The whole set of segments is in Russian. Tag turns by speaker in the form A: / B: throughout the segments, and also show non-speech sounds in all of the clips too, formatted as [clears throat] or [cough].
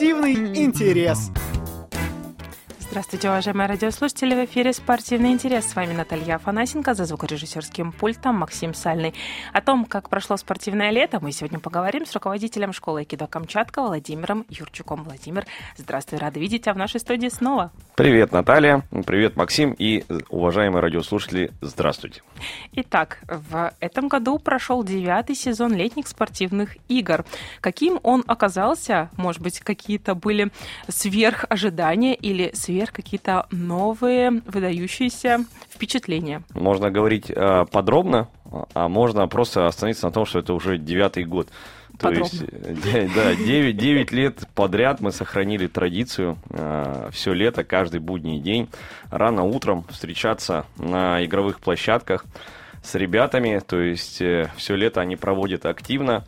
A: спортивный интерес.
B: Здравствуйте, уважаемые радиослушатели. В эфире «Спортивный интерес». С вами Наталья Афанасенко, за звукорежиссерским пультом Максим Сальный. О том, как прошло спортивное лето, мы сегодня поговорим с руководителем школы Айкидо Камчатка Владимиром Юрчуком. Владимир, здравствуй, рада видеть тебя в нашей студии снова.
C: Привет, Наталья. Привет, Максим. И, уважаемые радиослушатели, здравствуйте.
B: Итак, в этом году прошел девятый сезон летних спортивных игр. Каким он оказался? Может быть, какие-то были сверх ожидания или сверх например, какие-то новые выдающиеся впечатления?
C: Можно говорить э, подробно, а можно просто остановиться на том, что это уже девятый год. То
B: Подробно.
C: есть, да, 9, 9 лет подряд мы сохранили традицию э, все лето, каждый будний день, рано утром встречаться на игровых площадках с ребятами. То есть, э, все лето они проводят активно,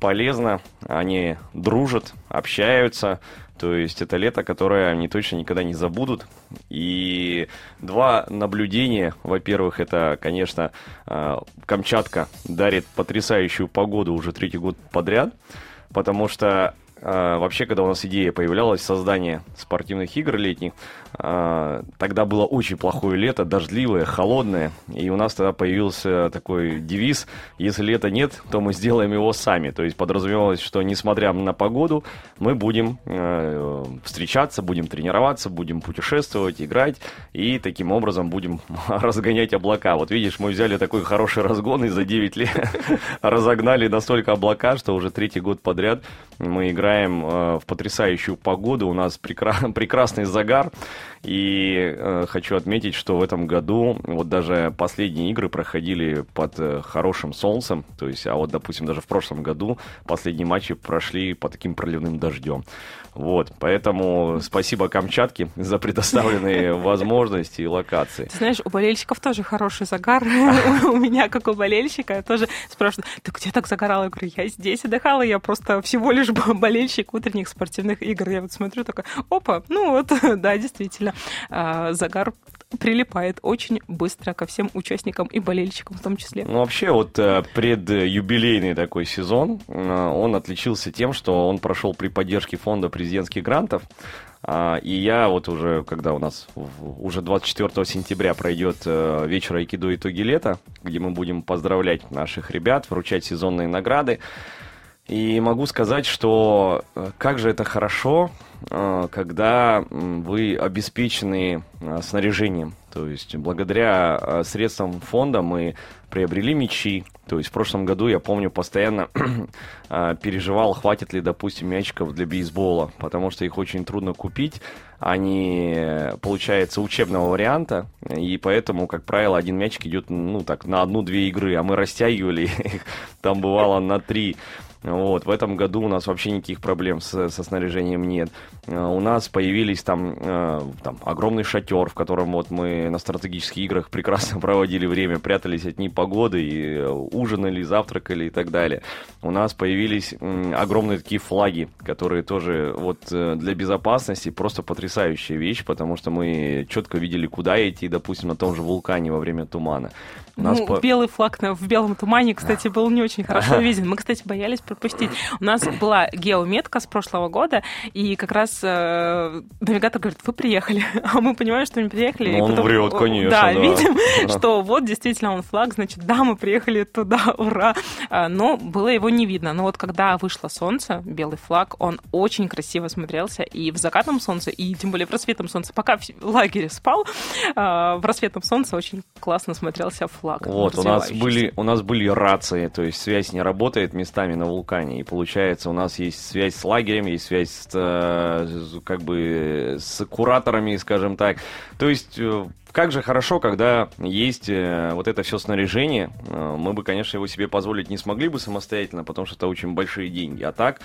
C: полезно, они дружат, общаются, то есть это лето, которое они точно никогда не забудут. И два наблюдения. Во-первых, это, конечно, э, Камчатка дарит потрясающую погоду уже третий год подряд. Потому что вообще, когда у нас идея появлялась создание спортивных игр летних, а, тогда было очень плохое лето, дождливое, холодное, и у нас тогда появился такой девиз «Если лета нет, то мы сделаем его сами». То есть подразумевалось, что несмотря на погоду, мы будем э, встречаться, будем тренироваться, будем путешествовать, играть, и таким образом будем [laughs] разгонять облака. Вот видишь, мы взяли такой хороший разгон и за 9 лет [laughs] разогнали настолько облака, что уже третий год подряд мы играем э, в потрясающую погоду, у нас [laughs] прекрасный загар, и э, хочу отметить, что в этом году вот даже последние игры проходили под э, хорошим солнцем. То есть, а вот, допустим, даже в прошлом году последние матчи прошли под таким проливным дождем. Вот, поэтому спасибо Камчатке за предоставленные [laughs] возможности и локации.
B: Ты знаешь, у болельщиков тоже хороший загар. [laughs] У меня, как у болельщика, тоже спрашиваю, ты где так загорала? Я говорю, я здесь отдыхала, я просто всего лишь [laughs] болельщик утренних спортивных игр. Я вот смотрю, такая, опа, ну вот, да, действительно, а, загар прилипает очень быстро ко всем участникам и болельщикам в том числе.
C: Ну, вообще, вот э, предюбилейный такой сезон, э, он отличился тем, что он прошел при поддержке фонда президентских грантов. А, и я вот уже, когда у нас уже 24 сентября пройдет э, вечер Айкидо итоги лета, где мы будем поздравлять наших ребят, вручать сезонные награды, и могу сказать, что как же это хорошо, Э, когда вы обеспечены э, снаряжением. То есть благодаря э, средствам фонда мы приобрели мячи. То есть в прошлом году, я помню, постоянно [clears throat] переживал, хватит ли, допустим, мячиков для бейсбола, потому что их очень трудно купить. Они, получается, учебного варианта, и поэтому, как правило, один мячик идет, ну, так, на одну-две игры, а мы растягивали [laughs] их, там бывало на три. Вот, в этом году у нас вообще никаких проблем с, со снаряжением нет. Э, у нас появились там, э, там огромный шатер, в котором вот мы на стратегических играх [laughs] прекрасно проводили время, прятались от непогоды и э, ужинали, завтракали и так далее. У нас появились огромные такие флаги, которые тоже вот для безопасности просто потрясающая вещь, потому что мы четко видели, куда идти, допустим, на том же вулкане во время тумана.
B: У нас ну, по... белый флаг в белом тумане, кстати, [laughs] был не очень хорошо [laughs] виден. Мы, кстати, боялись пропустить. У нас была геометка с прошлого года, и как раз э, навигатор говорит, вы приехали. [laughs] А мы понимаем, что мы приехали.
C: Ну, он потом, врет, конечно.
B: Да, да. видим, да. что вот действительно он флаг, значит, да, мы приехали туда, [laughs] ура. А, но было его не видно. Но вот когда вышло солнце, белый флаг, он очень красиво смотрелся и в закатном солнце, и тем более в рассветном солнце. Пока в лагере спал, а, в рассветном солнце очень классно смотрелся флаг.
C: Вот, у нас были, у нас были рации, то есть связь не работает местами на вулкане, и получается у нас есть связь с лагерем, есть связь с, э, как бы с кураторами, скажем так. То есть э, как же хорошо, когда есть э, вот это все снаряжение. Э, мы бы, конечно, его себе позволить не смогли бы самостоятельно, потому что это очень большие деньги. А так,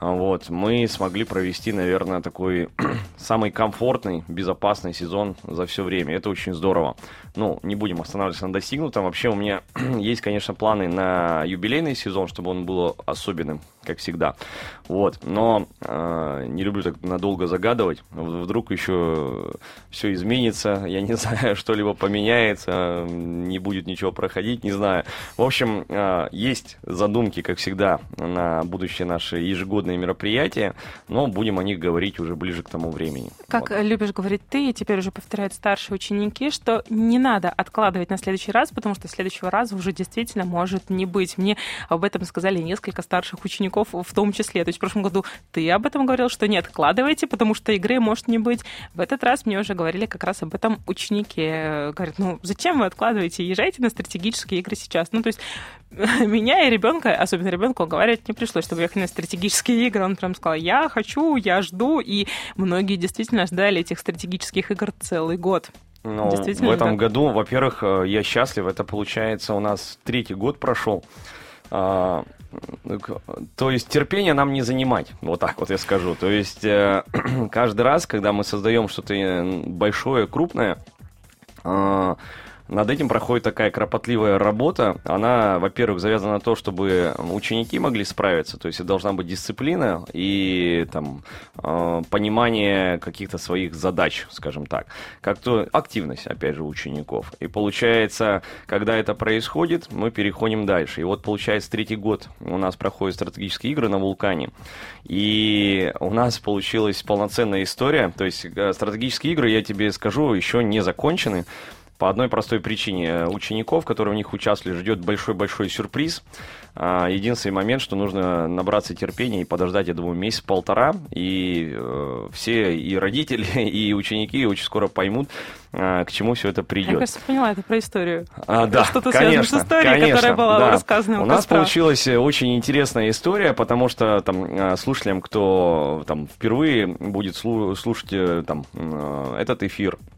C: вот, мы смогли провести, наверное, такой [clears throat] самый комфортный, безопасный сезон за все время. Это очень здорово. Ну, не будем останавливаться на достигнутом. Вообще у меня [clears throat] есть, конечно, планы на юбилейный сезон, чтобы он был особенным как всегда. Вот, но э, не люблю так надолго загадывать. Вдруг еще все изменится, [laughs] я не знаю, что-либо поменяется, не будет ничего проходить, не знаю. В общем, э, есть задумки, как всегда, на будущее наши ежегодные мероприятия, но будем о них говорить уже ближе к тому времени.
B: Как вот. любишь говорить ты, и теперь уже повторяют старшие ученики, что не надо откладывать на следующий раз, потому что следующего раза уже действительно может не быть. Мне об этом сказали несколько старших учеников в том числе. То есть в прошлом году ты об этом говорил, что не откладывайте, потому что игры может не быть. В этот раз мне уже говорили как раз об этом ученики. Говорят, ну зачем вы откладываете? Езжайте на стратегические игры сейчас. Ну то есть [laughs] меня и ребенка, особенно ребенку, говорить не пришлось, чтобы ехать на стратегические игры. Он прям сказал, я хочу, я жду. И многие действительно ждали этих стратегических игр целый год.
C: Ну, в этом так. году, во-первых, э, я счастлив. Это получается у нас третий год прошел. То есть терпение нам не занимать, вот так вот я скажу. То есть э, [clears throat] каждый раз, когда мы создаем что-то э, большое, крупное, э, над этим проходит такая кропотливая работа. Она, во-первых, завязана на то, чтобы ученики могли справиться, то есть должна быть дисциплина и там, э, понимание каких-то своих задач, скажем так. Как-то активность, опять же, учеников. И получается, когда это происходит, мы переходим дальше. И вот, получается, третий год у нас проходят стратегические игры на вулкане. И у нас получилась полноценная история. То есть э, стратегические игры, я тебе скажу, еще не закончены. По одной простой причине. Учеников, которые в них участвовали, ждет большой-большой сюрприз. А, единственный момент, что нужно набраться терпения и подождать, я думаю, месяц-полтора, и э, все, и родители, [laughs] и ученики очень скоро поймут, э, к чему все это придет. Я,
B: кажется, поняла, это про историю.
C: А, да,
B: Что-то
C: конечно,
B: связано с историей, конечно, которая была
C: да.
B: рассказана
C: у, у нас получилась очень интересная история, потому что там э, слушателям, кто там впервые будет слушать э, там, этот эфир, а,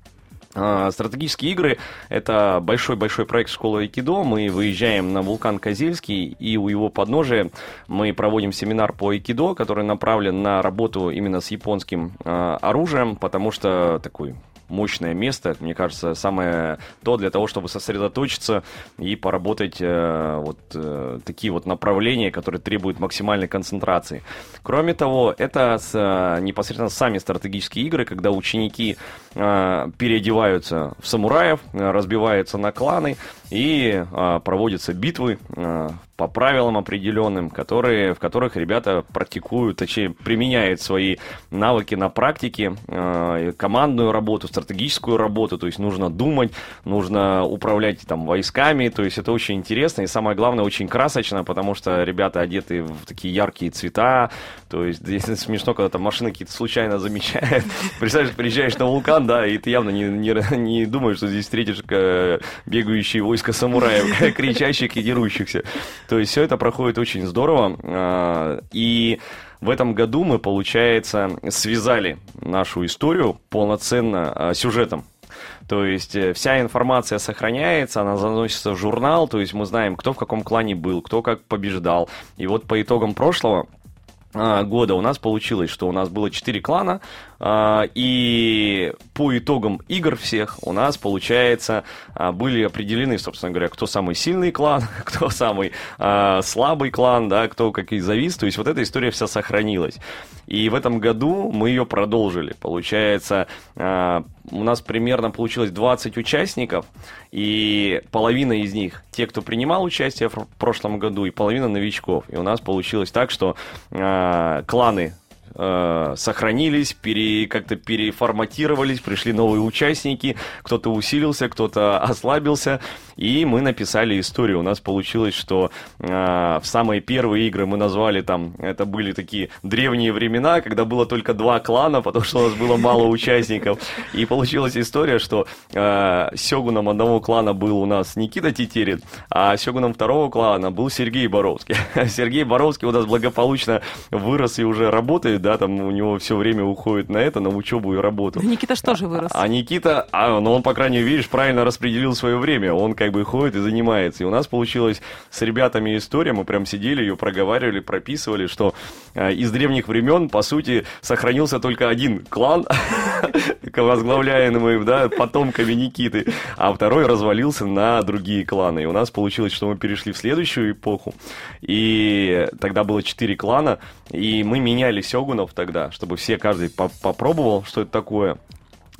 C: стратегические игры – это большой-большой проект школы Айкидо. Мы выезжаем на вулкан Козельский, и у его подножия мы проводим семинар по Айкидо, который направлен на работу именно с японским э, оружием, потому что такой мощное место, мне кажется, самое то для того, чтобы сосредоточиться и поработать э, вот э, такие вот направления, которые требуют максимальной концентрации. Кроме того, это с, э, непосредственно сами стратегические игры, когда ученики э, переодеваются в самураев, э, разбиваются на кланы и э, проводятся битвы э, по правилам определенным, которые, в которых ребята практикуют, точнее, применяют свои навыки на практике, э, командную работу, стратегическую работу, то есть нужно думать, нужно управлять там войсками, то есть это очень интересно. И самое главное, очень красочно, потому что ребята одеты в такие яркие цвета, то есть [laughs] смешно, когда там машины какие-то случайно замечают. [laughs] Представляешь, приезжаешь на вулкан, да, и ты явно не, не, не думаешь, что здесь встретишь э, бегающие войска самураев, [laughs] [laughs] кричащих и дерущихся. То есть все это проходит очень здорово. А, и в этом году мы, получается, связали нашу историю полноценно а, сюжетом. То есть э, вся информация сохраняется, она заносится в журнал, то есть мы знаем, кто в каком клане был, кто как побеждал. И вот по итогам прошлого а, года у нас получилось, что у нас было 4 клана, и по итогам игр всех у нас, получается, а, были определены, собственно говоря, кто самый сильный клан, [laughs] кто самый слабый клан, да, кто как и завис. То есть вот эта история вся сохранилась. И в этом году мы ее продолжили. Получается, у нас примерно получилось 20 участников, и половина из них те, кто принимал участие в прошлом году, и половина новичков. И у нас получилось так, что э, кланы э, сохранились, пере, как-то переформатировались, пришли новые участники, кто-то усилился, кто-то ослабился, и мы написали историю. У нас получилось, что э, в самые первые игры мы назвали там, это были такие древние времена, когда было только два клана, потому что у нас было мало участников, и получилась история, что э, сёгуном одного клана был у нас Никита Тетерин, а сёгуном второго клана был Сергей Боровский. [laughs] Сергей Боровский у нас благополучно вырос и уже работает да, там у него все время уходит на это, на учебу и работу.
B: Никита что же вырос?
C: А, а Никита, а, ну он, по крайней мере, видишь, правильно распределил свое время. Он как бы ходит и занимается. И у нас получилось с ребятами история, мы прям сидели, ее проговаривали, прописывали, что э, из древних времен, по сути, сохранился только один клан, [laughs] возглавляемый да, потомками Никиты, а второй развалился на другие кланы. И у нас получилось, что мы перешли в следующую эпоху, и тогда было четыре клана, и мы меняли сёгунов тогда, чтобы все, каждый попробовал, что это такое.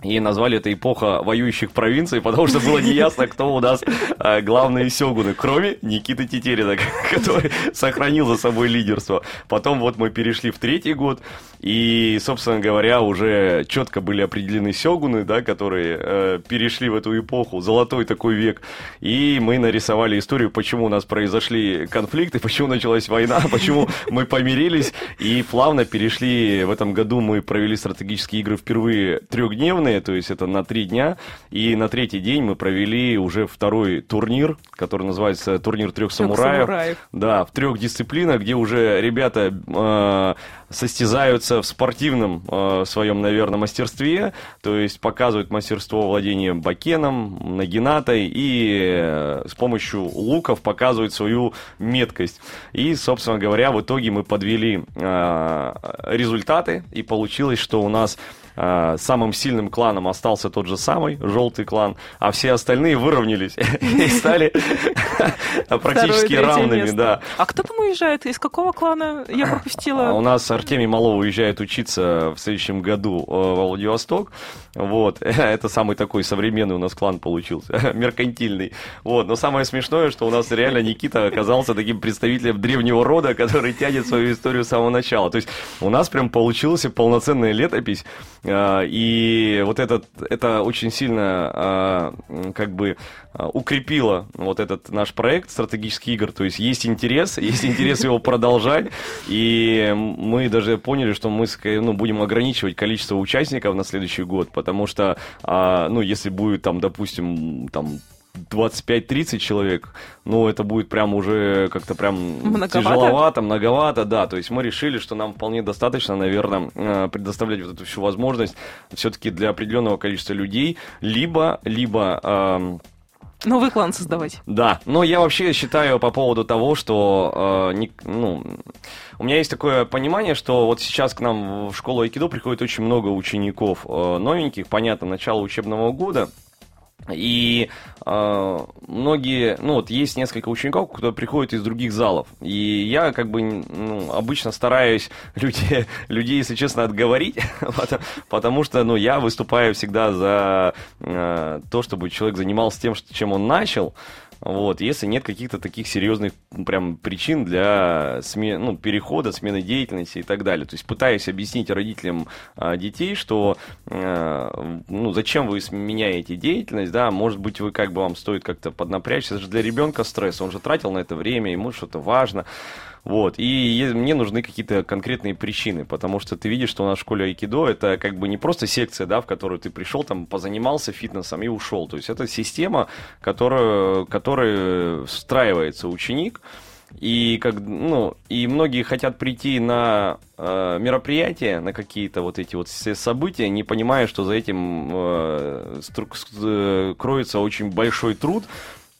C: И назвали это эпоха воюющих провинций, потому что было неясно, кто у нас э, главные сёгуны, кроме Никиты Тетерина, [laughs] который сохранил за собой лидерство. Потом вот мы перешли в третий год, и, собственно говоря, уже четко были определены сёгуны, да, которые э, перешли в эту эпоху, золотой такой век. И мы нарисовали историю, почему у нас произошли конфликты, почему началась война, [laughs] почему мы помирились, и плавно перешли. В этом году мы провели стратегические игры впервые трехдневные, длинные, то есть это на три дня. И на третий день мы провели уже второй турнир, который называется турнир трех самураев. самураев. Да, в трех дисциплинах, где уже ребята э, состязаются в спортивном э, своем, наверное, мастерстве, то есть показывают мастерство владения бакеном, нагинатой и э, с помощью луков показывают свою меткость. И, собственно говоря, в итоге мы подвели э, результаты, и получилось, что у нас а, самым сильным кланом остался тот же самый, желтый клан, а все остальные выровнялись [laughs] и стали [laughs] практически равными, да.
B: А кто там уезжает? Из какого клана? Я пропустила. А
C: у нас Артемий Малов уезжает учиться в следующем году э, в Владивосток. Вот. [laughs] Это самый такой современный у нас клан получился, меркантильный. Вот. Но самое смешное, что у нас реально Никита оказался таким представителем древнего рода, который тянет свою историю с самого начала. То есть у нас прям получилась полноценная летопись, а, и вот этот, это очень сильно а, как бы а, укрепило вот этот наш проект стратегических игр. То есть есть интерес, [laughs] есть интерес его продолжать, и мы даже поняли, что мы ну, будем ограничивать количество участников на следующий год, потому что, ну, если будет там, допустим, там 25-30 человек, ну, это будет прям уже как-то прям многовато? тяжеловато, многовато, да. То есть мы решили, что нам вполне достаточно, наверное, э, предоставлять вот эту всю возможность все-таки для определенного количества людей, либо, либо эм,
B: Новый клан создавать.
C: Да, но я вообще считаю по поводу того, что э, не, ну, у меня есть такое понимание, что вот сейчас к нам в школу айкидо приходит очень много учеников э, новеньких, понятно, начало учебного года, и э, многие, ну вот есть несколько учеников, которые приходят из других залов. И я как бы ну, обычно стараюсь [laughs] людей, людей, если честно, отговорить, [laughs] потому, что ну, я выступаю всегда за э, то, чтобы человек занимался тем, чем он начал. Вот, если нет каких-то таких серьезных прям причин для смен, ну, перехода, смены деятельности и так далее. То есть пытаюсь объяснить родителям а, детей, что а, ну, зачем вы меняете деятельность, да, может быть, вы как бы вам стоит как-то поднапрячься. Это же для ребенка стресс, он же тратил на это время, ему что-то важно. Вот. И мне нужны какие-то конкретные причины, потому что ты видишь, что у нас в школе айкидо это как бы не просто секция, да, в которую ты пришел, там, позанимался фитнесом и ушел. То есть это система, которая, которая встраивается ученик, и как ну и многие хотят прийти на э, мероприятия, на какие-то вот эти вот все события, не понимая, что за этим э, стру- э, кроется очень большой труд,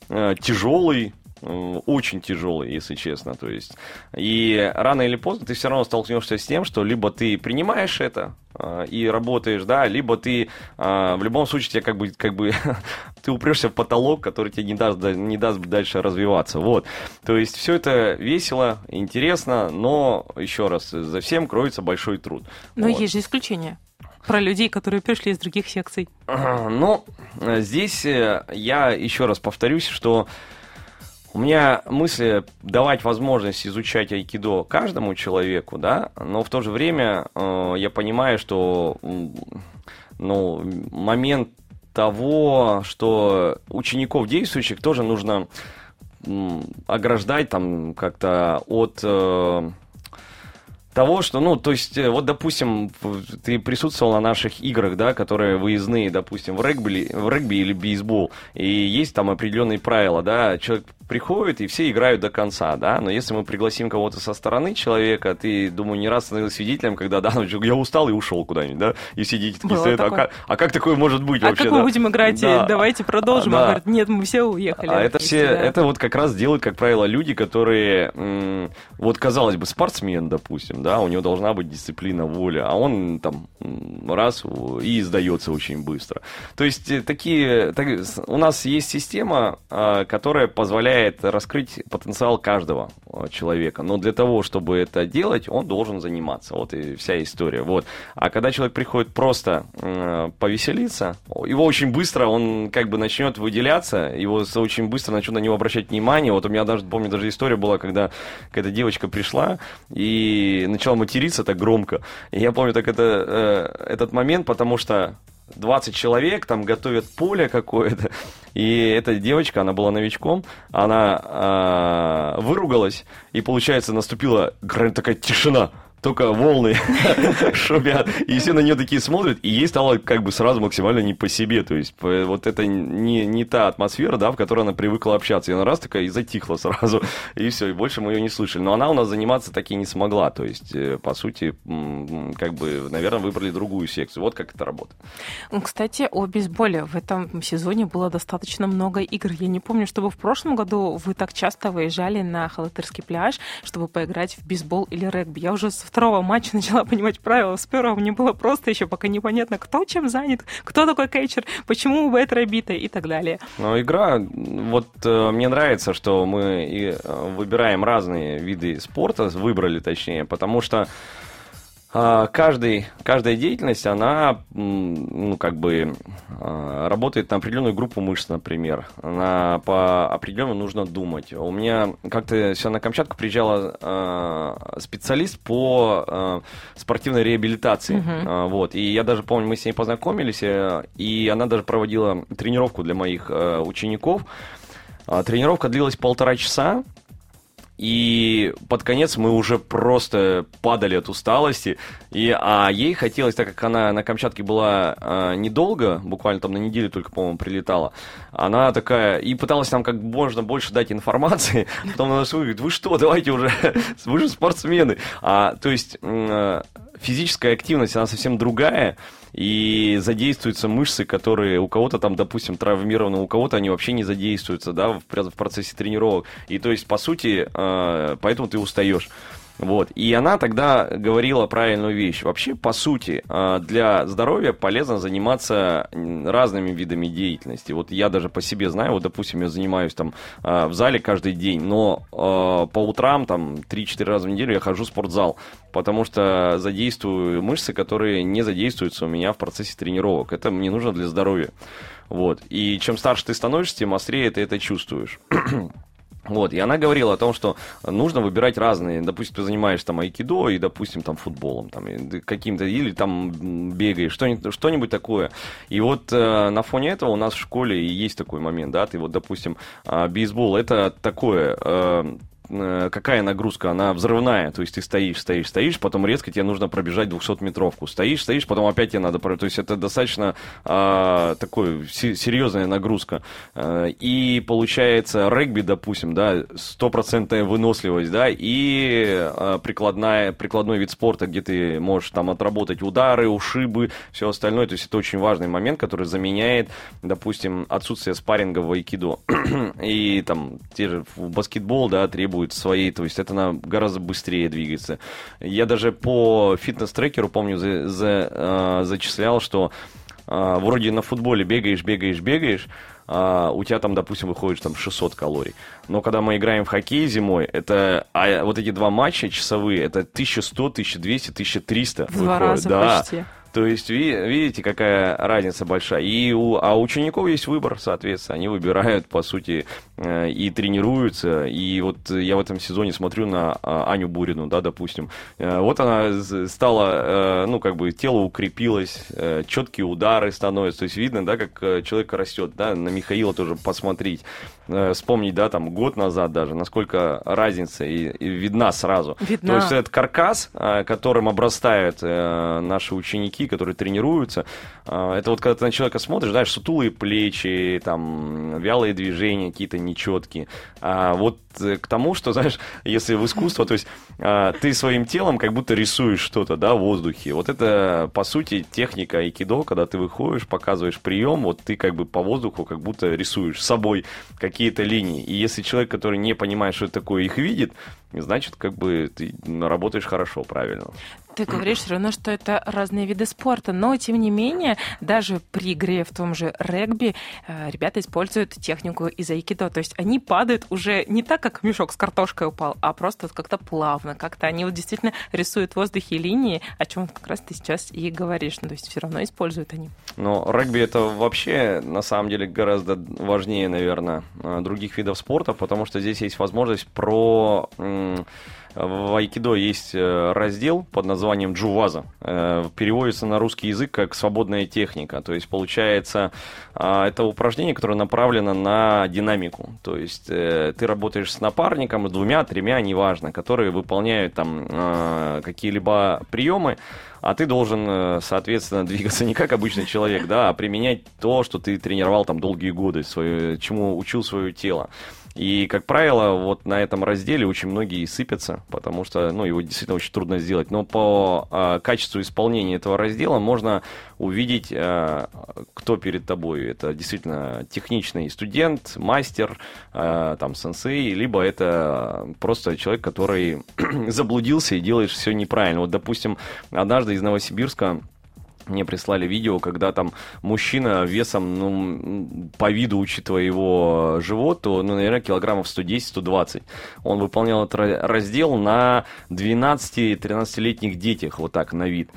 C: э, тяжелый, очень тяжелый, если честно. То есть, и рано или поздно ты все равно столкнешься с тем, что либо ты принимаешь это э, и работаешь, да, либо ты э, в любом случае тебе как бы, как бы [laughs] ты упрешься в потолок, который тебе не даст, не даст дальше развиваться. Вот. То есть все это весело, интересно, но еще раз, за всем кроется большой труд.
B: Но
C: вот.
B: есть же исключения про людей, которые пришли из других секций.
C: Ну, здесь э, я еще раз повторюсь, что у меня мысли давать возможность изучать айкидо каждому человеку, да, но в то же время э, я понимаю, что ну, момент того, что учеников действующих тоже нужно ограждать там как-то от э, того, что, ну, то есть, э, вот, допустим, ты присутствовал на наших играх, да, которые выездные, допустим, в регби, в регби или бейсбол, и есть там определенные правила, да, человек приходят, и все играют до конца, да, но если мы пригласим кого-то со стороны человека, ты, думаю, не раз становился свидетелем, когда, да, ну, я устал и ушел куда-нибудь, да, и сидите такие, стоят, а, как, а как такое может быть
B: а
C: вообще?
B: Как
C: да?
B: мы будем играть? Да. Давайте продолжим. Да. А говорят, нет, мы все уехали.
C: А это все, да. это вот как раз делают, как правило, люди, которые, вот, казалось бы, спортсмен, допустим, да, у него должна быть дисциплина, воля, а он там раз и сдается очень быстро. То есть э, такие, так, у нас есть система, а, которая позволяет раскрыть потенциал каждого а, человека, но для того, чтобы это делать, он должен заниматься, вот и вся история, вот. А когда человек приходит просто повеселиться, его очень быстро, он как бы начнет выделяться, его очень быстро начнут на него обращать внимание, вот у меня даже, помню, даже история была, когда какая-то девочка пришла и начала материться так громко, и я помню так это, э, этот момент, потому что 20 человек там готовят поле какое-то, и эта девочка, она была новичком, она э, выругалась, и, получается, наступила такая тишина, только волны [laughs] шумят, и все на нее такие смотрят, и ей стало как бы сразу максимально не по себе, то есть вот это не, не та атмосфера, да, в которой она привыкла общаться, и она раз такая и затихла сразу, и все, и больше мы ее не слышали, но она у нас заниматься таки не смогла, то есть, э, по сути, как бы, наверное, выбрали другую секцию, вот как это работает.
B: Кстати, о бейсболе, в этом сезоне было достаточно много игр, я не помню, чтобы в прошлом году вы так часто выезжали на Халатырский пляж, чтобы поиграть в бейсбол или регби, я уже второго матча начала понимать правила. С первого мне было просто еще пока непонятно, кто чем занят, кто такой кетчер, почему бэт бита и так далее.
C: Ну, игра, вот э, мне нравится, что мы и, э, выбираем разные виды спорта, выбрали точнее, потому что каждый, каждая деятельность, она, ну, как бы, а, работает на определенную группу мышц, например. Она по определенному нужно думать. У меня как-то все на Камчатку приезжала э, специалист по э, спортивной реабилитации. Uh-huh. Вот. И я даже помню, мы с ней познакомились, и она даже проводила тренировку для моих э, учеников. Тренировка длилась полтора часа, и под конец мы уже просто падали от усталости. И, а ей хотелось, так как она на Камчатке была а, недолго, буквально там на неделю только, по-моему, прилетала, она такая, и пыталась нам как можно больше дать информации, [laughs] потом она говорит, вы что, давайте уже, [laughs] вы же спортсмены. А, то есть физическая активность, она совсем другая, и задействуются мышцы, которые у кого-то там, допустим, травмированы, у кого-то они вообще не задействуются, да, в, в процессе тренировок. И то есть, по сути, э, поэтому ты устаешь. Вот. И она тогда говорила правильную вещь. Вообще, по сути, а, для здоровья полезно заниматься разными видами деятельности. Вот я даже по себе знаю, вот, допустим, я занимаюсь там а, в зале каждый день, но а, по утрам, там, 3-4 раза в неделю я хожу в спортзал, потому что задействую мышцы, которые не задействуются у меня в процессе тренировок. Это мне нужно для здоровья. Вот. И чем старше ты становишься, тем острее ты это чувствуешь. [clears throat] Вот, и она говорила о том, что нужно выбирать разные, допустим, ты занимаешься там айкидо и, допустим, там футболом, там, каким-то, или там бегаешь, что-нибудь, что-нибудь такое. И вот э, на фоне этого у нас в школе и есть такой момент, да, ты вот, допустим, э, бейсбол, это такое, э, какая нагрузка, она взрывная, то есть ты стоишь, стоишь, стоишь, потом резко тебе нужно пробежать 200-метровку, стоишь, стоишь, потом опять тебе надо, то есть это достаточно а, такой серьезная нагрузка. А, и получается регби, допустим, да, стопроцентная выносливость, да, и а, прикладная, прикладной вид спорта, где ты можешь там отработать удары, ушибы, все остальное, то есть это очень важный момент, который заменяет, допустим, отсутствие спарринга в айкидо. [clears throat] и там те же баскетбол, да, требует требует своей, то есть это она гораздо быстрее двигается. Я даже по фитнес-трекеру, помню, за, за, э, зачислял, что э, вроде на футболе бегаешь, бегаешь, бегаешь, а у тебя там, допустим, выходит там 600 калорий. Но когда мы играем в хоккей зимой, это а вот эти два матча часовые, это 1100, 1200, 1300 в
B: Два раза
C: да.
B: почти.
C: То есть, видите, какая разница большая. И у, а у учеников есть выбор, соответственно. Они выбирают, по сути, э, и тренируются. И вот я в этом сезоне смотрю на а, Аню Бурину, да, допустим. Э, вот она стала, э, ну, как бы тело укрепилось, четкие удары становятся. То есть видно, да, как человек растет, да, на Михаила тоже посмотреть. Вспомнить, да, там, год назад даже, насколько разница и, и видна сразу.
B: Видна.
C: То есть этот каркас, которым обрастают наши ученики, которые тренируются. А, это вот когда ты на человека смотришь, знаешь, сутулые плечи, там, вялые движения какие-то нечеткие. А вот э, к тому, что, [laughs] знаешь, если в искусство, то есть ты своим телом как будто рисуешь что-то, да, в воздухе. Вот это, по сути, техника айкидо, когда ты выходишь, показываешь прием, вот ты как бы по воздуху как будто рисуешь собой какие-то линии. И если человек, который не понимает, что это такое, их видит, значит, как бы ты работаешь хорошо, правильно.
B: Ты говоришь все равно, что это разные виды спорта, но тем не менее, даже при игре в том же регби э, ребята используют технику из айкидо, то есть они падают уже не так, как мешок с картошкой упал, а просто вот как-то плавно, как-то они вот действительно рисуют в воздухе линии, о чем как раз ты сейчас и говоришь, ну, то есть все равно используют они.
C: Но регби это вообще на самом деле гораздо важнее, наверное, э, других видов спорта, потому что здесь есть возможность про в айкидо есть э, раздел под названием джуваза. Э, переводится на русский язык как свободная техника. То есть, получается, а, это упражнение, которое направлено на динамику. То есть, э, ты работаешь с напарником, двумя, тремя, неважно, которые выполняют там какие-либо приемы, а ты должен, соответственно, [laughs] двигаться не как обычный человек, да, а применять то, что ты тренировал там долгие годы, свое, чему учил свое тело. И, как правило, вот на этом разделе очень многие сыпятся, потому что, ну, его действительно очень трудно сделать. Но по э, качеству исполнения этого раздела можно увидеть, э, кто перед тобой. Это действительно техничный студент, мастер, э, там, сенсей, либо это просто человек, который [clears throat] заблудился и делает все неправильно. Вот, допустим, однажды из Новосибирска мне прислали видео, когда там мужчина весом, ну, по виду, учитывая его живот, то, ну, наверное, килограммов 110-120. Он выполнял этот раздел на 12-13-летних детях, вот так, на вид.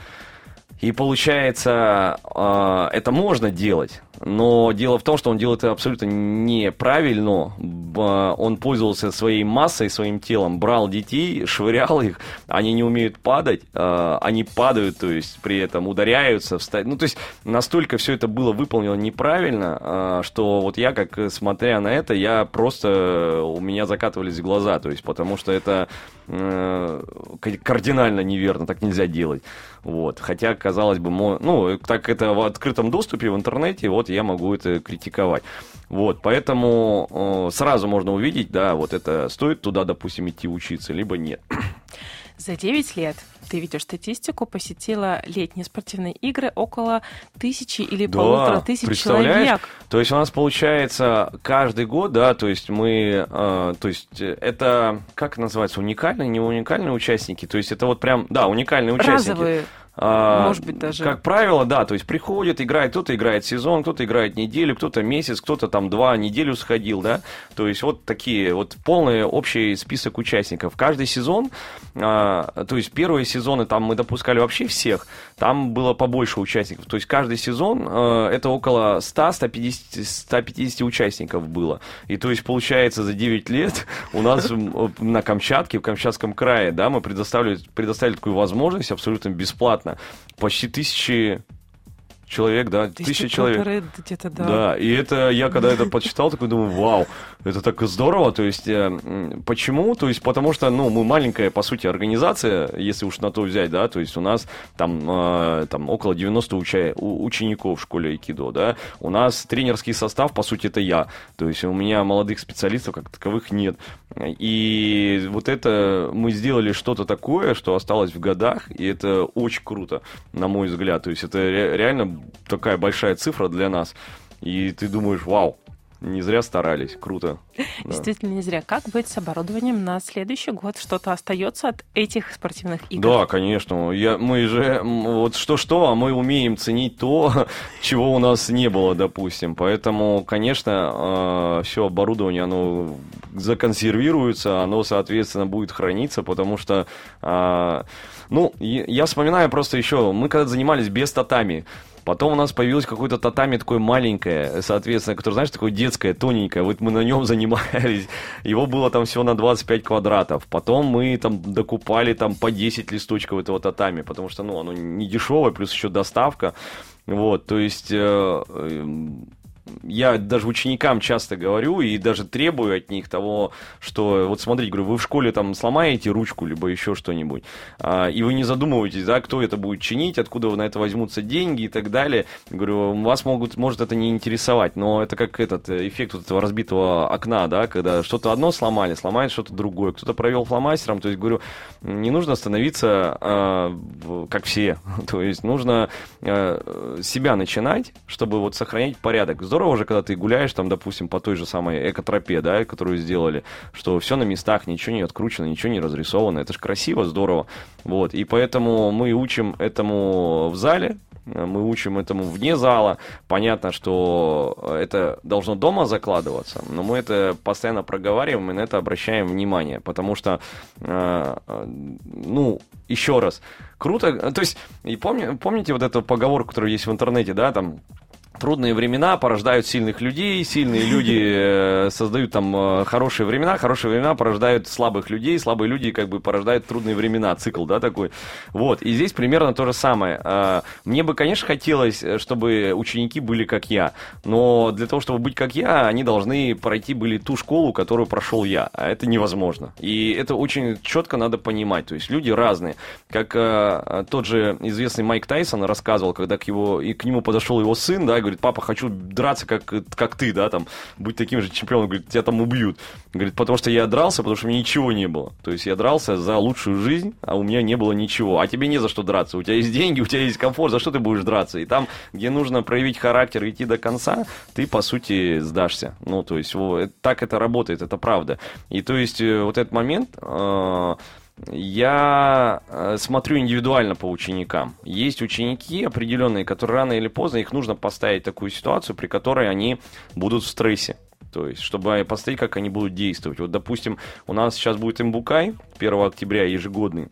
C: И получается, а, это можно делать, но дело в том, что он делает это абсолютно неправильно. Он пользовался своей массой, своим телом, брал детей, швырял их, они не умеют падать, а, они падают, то есть при этом ударяются, встать. Ну, то есть настолько все это было выполнено неправильно, а, что вот я, как смотря на это, я просто, у меня закатывались глаза, то есть потому что это э, кардинально неверно, так нельзя делать. Вот. Хотя, казалось бы, ну, так это в открытом доступе в интернете, вот я могу это критиковать. Вот, поэтому э, сразу можно увидеть, да, вот это стоит туда, допустим, идти учиться, либо нет. [clears throat]
B: За 9 лет ты видишь статистику, посетила летние спортивные игры около тысячи или да, полутора тысяч человек.
C: То есть у нас получается каждый год, да, то есть мы, э, то есть это, как называется, уникальные, не уникальные участники, то есть это вот прям, да, уникальные участники.
B: Разовые. А, Может быть, даже.
C: Как правило, да, то есть приходит, играет, кто-то играет сезон, кто-то играет неделю, кто-то месяц, кто-то там два неделю сходил, да. То есть вот такие, вот полный общий список участников. Каждый сезон, а, то есть первые сезоны там мы допускали вообще всех, там было побольше участников. То есть каждый сезон а, это около 100-150 150 участников было. И то есть получается за 9 лет у нас на Камчатке, в Камчатском крае, да, мы предоставили, предоставили такую возможность абсолютно бесплатно бесплатно. Почти тысячи человек, да, тысяча человек.
B: где-то, да.
C: Да, и это, я когда это подсчитал, такой думаю, вау, это так здорово, то есть, э, почему? То есть, потому что, ну, мы маленькая, по сути, организация, если уж на то взять, да, то есть, у нас там, э, там около 90 уча- учеников в школе Айкидо, да, у нас тренерский состав, по сути, это я, то есть, у меня молодых специалистов как таковых нет, и вот это мы сделали что-то такое, что осталось в годах, и это очень круто, на мой взгляд, то есть, это реально такая большая цифра для нас. И ты думаешь, вау, не зря старались, круто.
B: Действительно, да. не зря. Как быть с оборудованием на следующий год? Что-то остается от этих спортивных игр?
C: Да, конечно. Я, мы же, вот что-что, а мы умеем ценить то, [laughs] чего у нас не было, допустим. Поэтому, конечно, э, все оборудование, оно законсервируется, оно, соответственно, будет храниться, потому что, э, ну, я вспоминаю просто еще, мы когда занимались без татами, Потом у нас появилось какое-то татами такое маленькое, соответственно, которое, знаешь, такое детское, тоненькое. Вот мы на нем [laughs] занимались. Его было там всего на 25 квадратов. Потом мы там докупали там по 10 листочков этого татами, потому что, ну, оно не дешевое, плюс еще доставка. Вот, то есть... Э, я даже ученикам часто говорю и даже требую от них того, что вот смотрите, говорю, вы в школе там сломаете ручку, либо еще что-нибудь, а, и вы не задумываетесь, да, кто это будет чинить, откуда на это возьмутся деньги и так далее. Говорю, вас могут, может это не интересовать, но это как этот эффект вот этого разбитого окна, да, когда что-то одно сломали, сломает что-то другое, кто-то провел фломастером, то есть говорю, не нужно становиться э, как все, [laughs] то есть нужно э, себя начинать, чтобы вот сохранять порядок. Здорово же, когда ты гуляешь там, допустим, по той же самой экотропе, да, которую сделали, что все на местах, ничего не откручено, ничего не разрисовано, это же красиво, здорово, вот, и поэтому мы учим этому в зале, мы учим этому вне зала. Понятно, что это должно дома закладываться, но мы это постоянно проговариваем и на это обращаем внимание, потому что, э, ну, еще раз, круто, то есть, и помни, помните вот эту поговорку, которая есть в интернете, да, там, Трудные времена порождают сильных людей, сильные люди э, создают там э, хорошие времена, хорошие времена порождают слабых людей, слабые люди как бы порождают трудные времена, цикл, да, такой. Вот, и здесь примерно то же самое. Э, мне бы, конечно, хотелось, чтобы ученики были как я, но для того, чтобы быть как я, они должны пройти были ту школу, которую прошел я, а это невозможно. И это очень четко надо понимать, то есть люди разные. Как тот же известный Майк Тайсон рассказывал, когда к, его, и к нему подошел его сын, да, говорит, папа, хочу драться, как, как ты, да, там, быть таким же чемпионом, говорит, тебя там убьют. Говорит, потому что я дрался, потому что у меня ничего не было. То есть я дрался за лучшую жизнь, а у меня не было ничего. А тебе не за что драться. У тебя есть деньги, у тебя есть комфорт, за что ты будешь драться? И там, где нужно проявить характер и идти до конца, ты, по сути, сдашься. Ну, то есть, вот, так это работает, это правда. И то есть, э, вот этот момент... Э- я э, смотрю индивидуально по ученикам. Есть ученики определенные, которые рано или поздно, их нужно поставить в такую ситуацию, при которой они будут в стрессе. То есть, чтобы посмотреть, как они будут действовать. Вот, допустим, у нас сейчас будет имбукай 1 октября ежегодный.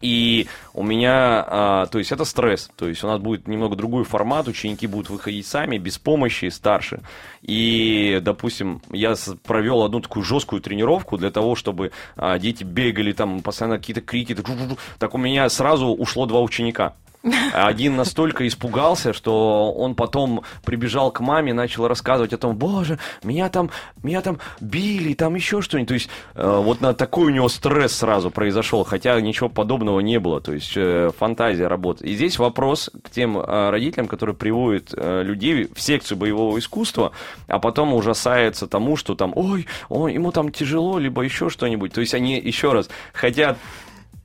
C: И у меня, а, то есть это стресс, то есть у нас будет немного другой формат, ученики будут выходить сами, без помощи, старше. И, допустим, я провел одну такую жесткую тренировку для того, чтобы а, дети бегали, там постоянно какие-то крики, так, у меня сразу ушло два ученика. Один настолько испугался, что он потом прибежал к маме, начал рассказывать о том, боже, меня там, меня там били, там еще что-нибудь. То есть э, вот на такой у него стресс сразу произошел, хотя ничего подобного не было. То есть э, фантазия работает. И здесь вопрос к тем э, родителям, которые приводят э, людей в секцию боевого искусства, а потом ужасаются тому, что там, ой, ой, ему там тяжело, либо еще что-нибудь. То есть они еще раз хотят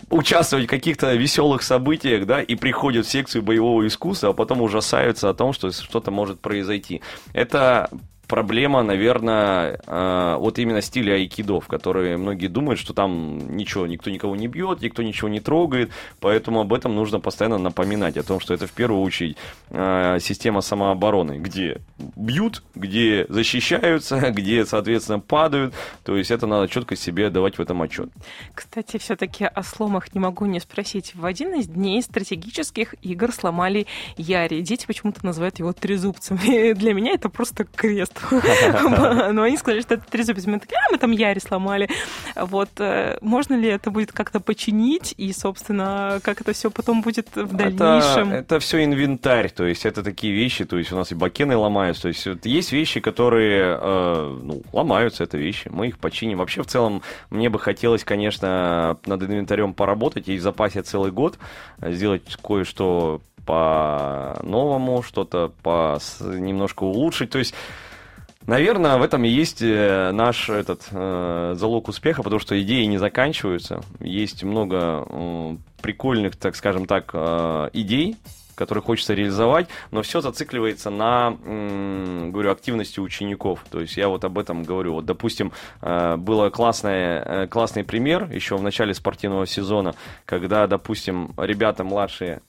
C: участвовать в каких-то веселых событиях, да, и приходят в секцию боевого искусства, а потом ужасаются о том, что что-то может произойти. Это проблема, наверное, э, вот именно стиля айкидо, в которой многие думают, что там ничего, никто никого не бьет, никто ничего не трогает, поэтому об этом нужно постоянно напоминать, о том, что это в первую очередь э, система самообороны, где бьют, где защищаются, [laughs] где, соответственно, падают, то есть это надо четко себе давать в этом отчет.
B: Кстати, все-таки о сломах не могу не спросить. В один из дней стратегических игр сломали Яри. Дети почему-то называют его трезубцем. И [laughs] для меня это просто крест [laughs] Но они сказали, что это трезубец. Мы такие, а, мы там Яри сломали. Вот, э, можно ли это будет как-то починить? И, собственно, как это все потом будет в дальнейшем?
C: Это, все инвентарь, то есть это такие вещи, то есть у нас и бакены ломаются, то есть есть вещи, которые, э, ну, ломаются, это вещи, мы их починим. Вообще, в целом, мне бы хотелось, конечно, над инвентарем поработать и в запасе целый год сделать кое-что по-новому, что-то по немножко улучшить. То есть Наверное, в этом и есть э, наш этот э, залог успеха, потому что идеи не заканчиваются. Есть много э, прикольных, так скажем так, э, идей, которые хочется реализовать, но все зацикливается на, говорю, активности учеников. То есть я вот об этом говорю. Вот, допустим, э, был классный, э, классный пример еще в начале спортивного сезона, когда, допустим, ребята младшие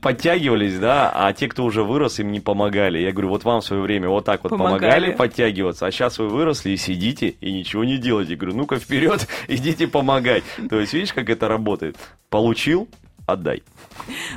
C: подтягивались, да, а те, кто уже вырос, им не помогали. Я говорю, вот вам в свое время вот так вот помогали, помогали подтягиваться, а сейчас вы выросли и сидите и ничего не делаете. Я говорю, ну-ка вперед, [laughs] идите помогать. То есть, видишь, как это работает? Получил, отдай.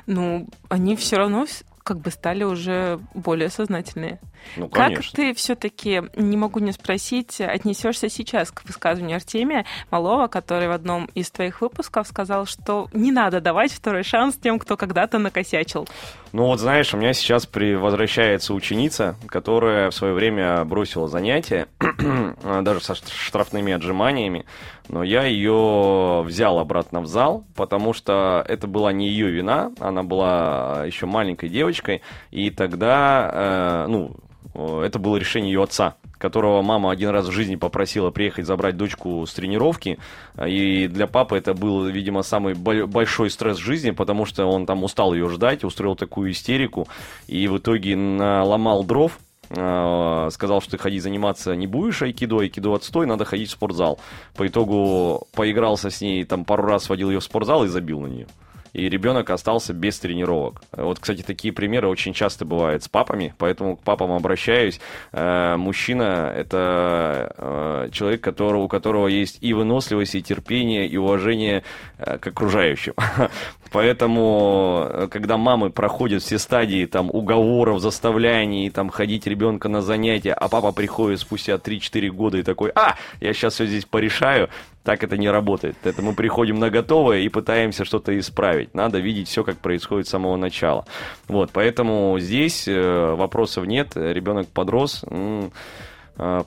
B: Ну, они все равно как бы стали уже более сознательные.
C: Ну,
B: Как ты все-таки, не могу не спросить, отнесешься сейчас к высказыванию Артемия Малова, который в одном из твоих выпусков сказал, что не надо давать второй шанс тем, кто когда-то накосячил.
C: Ну вот знаешь, у меня сейчас при... возвращается ученица, которая в свое время бросила занятия, [clears throat] даже со штрафными отжиманиями, но я ее взял обратно в зал, потому что это была не ее вина, она была еще маленькой девочкой, и тогда, э, ну, э, это было решение ее отца, которого мама один раз в жизни попросила приехать забрать дочку с тренировки. И для папы это был, видимо, самый бо- большой стресс в жизни, потому что он там устал ее ждать, устроил такую истерику. И в итоге наломал дров, э, сказал, что ты ходить заниматься не будешь айкидо, айкидо отстой, надо ходить в спортзал. По итогу поигрался с ней, там пару раз водил ее в спортзал и забил на нее и ребенок остался без тренировок. Вот, кстати, такие примеры очень часто бывают с папами, поэтому к папам обращаюсь. Э, мужчина – это э, человек, у которого есть и выносливость, и терпение, и уважение э, к окружающим. [laughs] Поэтому, э, когда мамы проходят все стадии там, уговоров, заставляний, там, ходить ребенка на занятия, а папа приходит спустя 3-4 года и такой, а, я сейчас все здесь порешаю, так это не работает. Это мы приходим на готовое и пытаемся что-то исправить. Надо видеть все, как происходит с самого начала. Вот, поэтому здесь э, вопросов нет. Ребенок подрос. м,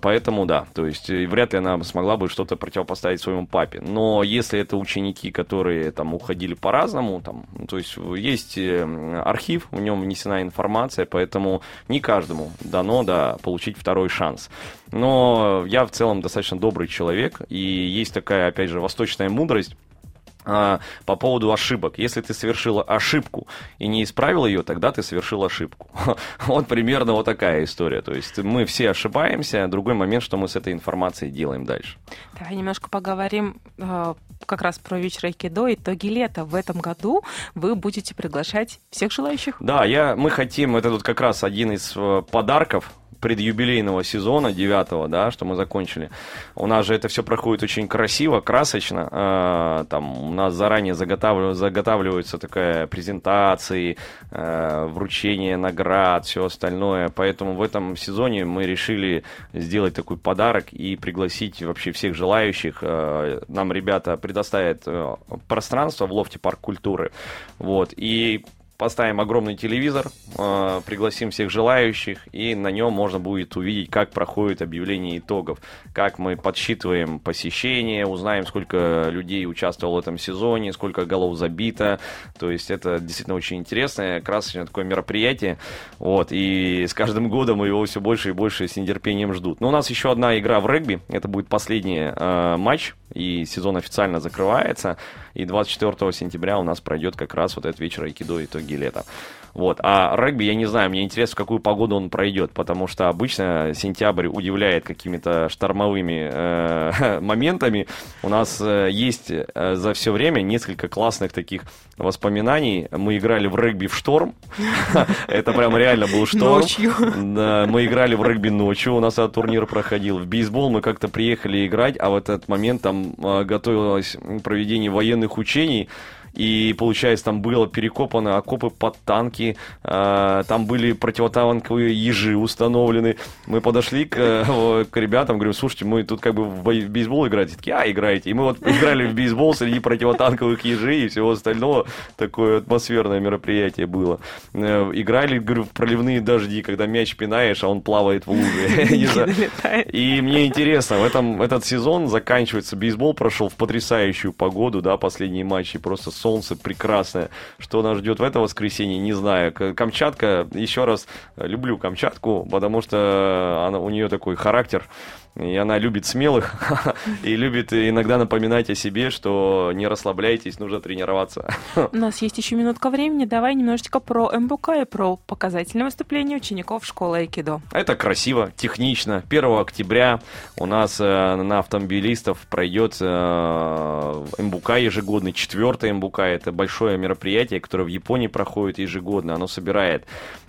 C: Поэтому да, то есть э, вряд ли она смогла бы что-то противопоставить своему папе. Но если это ученики, которые там уходили по-разному, там, ну, то есть есть э, архив, в нем внесена информация, поэтому не каждому дано да, получить второй шанс. Но я в целом достаточно добрый человек, и есть такая, опять же, восточная мудрость, а, по поводу ошибок. Если ты совершила ошибку и не исправил ее, тогда ты совершил ошибку. [laughs] Вот примерно вот такая история. То есть мы все ошибаемся, другой момент, что мы с этой информацией делаем дальше.
B: Давай немножко поговорим э, как раз про вечер айкидо, итоги лета. В этом году вы будете приглашать всех желающих.
C: Да, я, мы хотим, это тут как раз один из э, подарков предюбилейного сезона, девятого, да, что мы закончили. У нас же это все проходит очень красиво, красочно. Э, Там у нас заранее заготавливаю- заготавливаются такая презентации, э, вручение наград, все остальное. Поэтому в этом сезоне мы решили сделать такой подарок и пригласить вообще всех желающих. Э, Нам ребята предоставят э, пространство в лофте парк культуры. Вот. И поставим огромный телевизор, э, пригласим всех желающих, и на нем можно будет увидеть, как проходит объявление итогов, как мы подсчитываем посещение, узнаем, сколько людей участвовало в этом сезоне, сколько голов забито. То есть это действительно очень интересное, красочное такое мероприятие. Вот, и с каждым годом его все больше и больше с нетерпением ждут. Но у нас еще одна игра в регби, это будет последний э, матч, и сезон официально закрывается. И 24 сентября у нас пройдет как раз вот этот вечер айкидо итоги лета. Вот. А регби, я не знаю, мне интересно, в какую погоду он пройдет, потому что обычно сентябрь удивляет какими-то штормовыми э, [laughs] моментами. У нас э, есть э, за все время несколько классных таких воспоминаний. Мы играли в регби в шторм. [laughs] Это прям реально был шторм.
B: Ночью.
C: Да, мы играли в регби ночью, у нас этот турнир проходил. В бейсбол мы как-то приехали играть, а в этот момент там э, готовилось проведение военных учений. И, получается, там было перекопаны окопы под танки, э, там были противотанковые ежи установлены. Мы подошли к, э, [laughs] к ребятам, говорим, слушайте, мы тут как бы в бей- в бейсбол играете? Такие, а, играете. И мы вот играли в бейсбол среди противотанковых ежей и всего остального. Такое атмосферное мероприятие было. Э, Играли, говорю, в проливные дожди, когда мяч пинаешь, а он плавает в луже. [laughs] И мне интересно, в этом, этот сезон заканчивается, бейсбол прошел в потрясающую погоду, да, последние матчи, просто солнце прекрасное. Что нас ждет в это воскресенье, не знаю. Камчатка, еще раз, э, люблю Камчатку, потому что она, у нее такой характер, и она любит смелых, [laughs] и любит иногда напоминать о себе, что не расслабляйтесь, нужно тренироваться.
B: У нас есть еще минутка времени. Давай немножечко про МБК и про показательное выступление учеников школы айкидо.
C: Это красиво, технично. 1 октября у нас э, на автомобилистов пройдет э, МБУК ежегодный, четвертый МБУК. Это большое мероприятие, которое в Японии проходит ежегодно. Оно собирает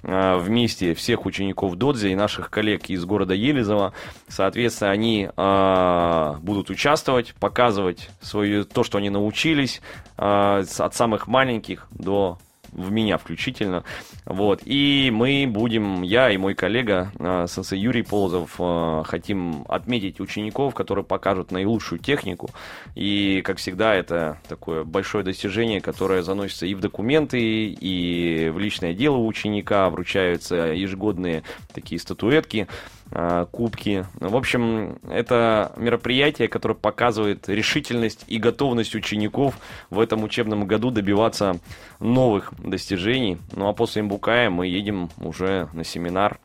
C: вместе всех учеников Додзи и наших коллег из города Елизово. Соответственно, они э, будут участвовать, показывать свое, то, что они научились, э, от самых маленьких до в меня включительно. Вот. И мы будем, я и мой коллега, э, сенсей Юрий Полозов, э, хотим отметить учеников, которые покажут наилучшую технику. И, как всегда, это такое большое достижение, которое заносится и в документы, и в личное дело ученика, вручаются ежегодные такие статуэтки кубки. В общем, это мероприятие, которое показывает решительность и готовность учеников в этом учебном году добиваться новых достижений. Ну а после Имбукая мы едем уже на семинар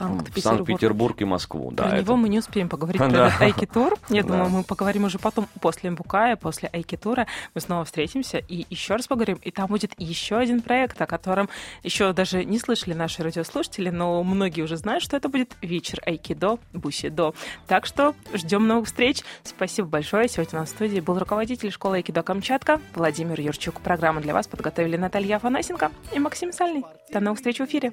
C: Санкт-Петербург. Санкт-Петербург и Москву.
B: Да, Про это... него мы не успеем поговорить [laughs] про Айкитур. [laughs] Я думаю, мы поговорим уже потом после Мбукая, после Айкитура. Мы снова встретимся и еще раз поговорим. И там будет еще один проект, о котором еще даже не слышали наши радиослушатели, но многие уже знают, что это будет вечер Айкидо, Бусидо. Так что ждем новых встреч. Спасибо большое. Сегодня у нас в студии был руководитель школы Айкидо Камчатка Владимир Юрчук. Программу для вас подготовили Наталья Афанасенко и Максим Сальный. До новых встреч в эфире.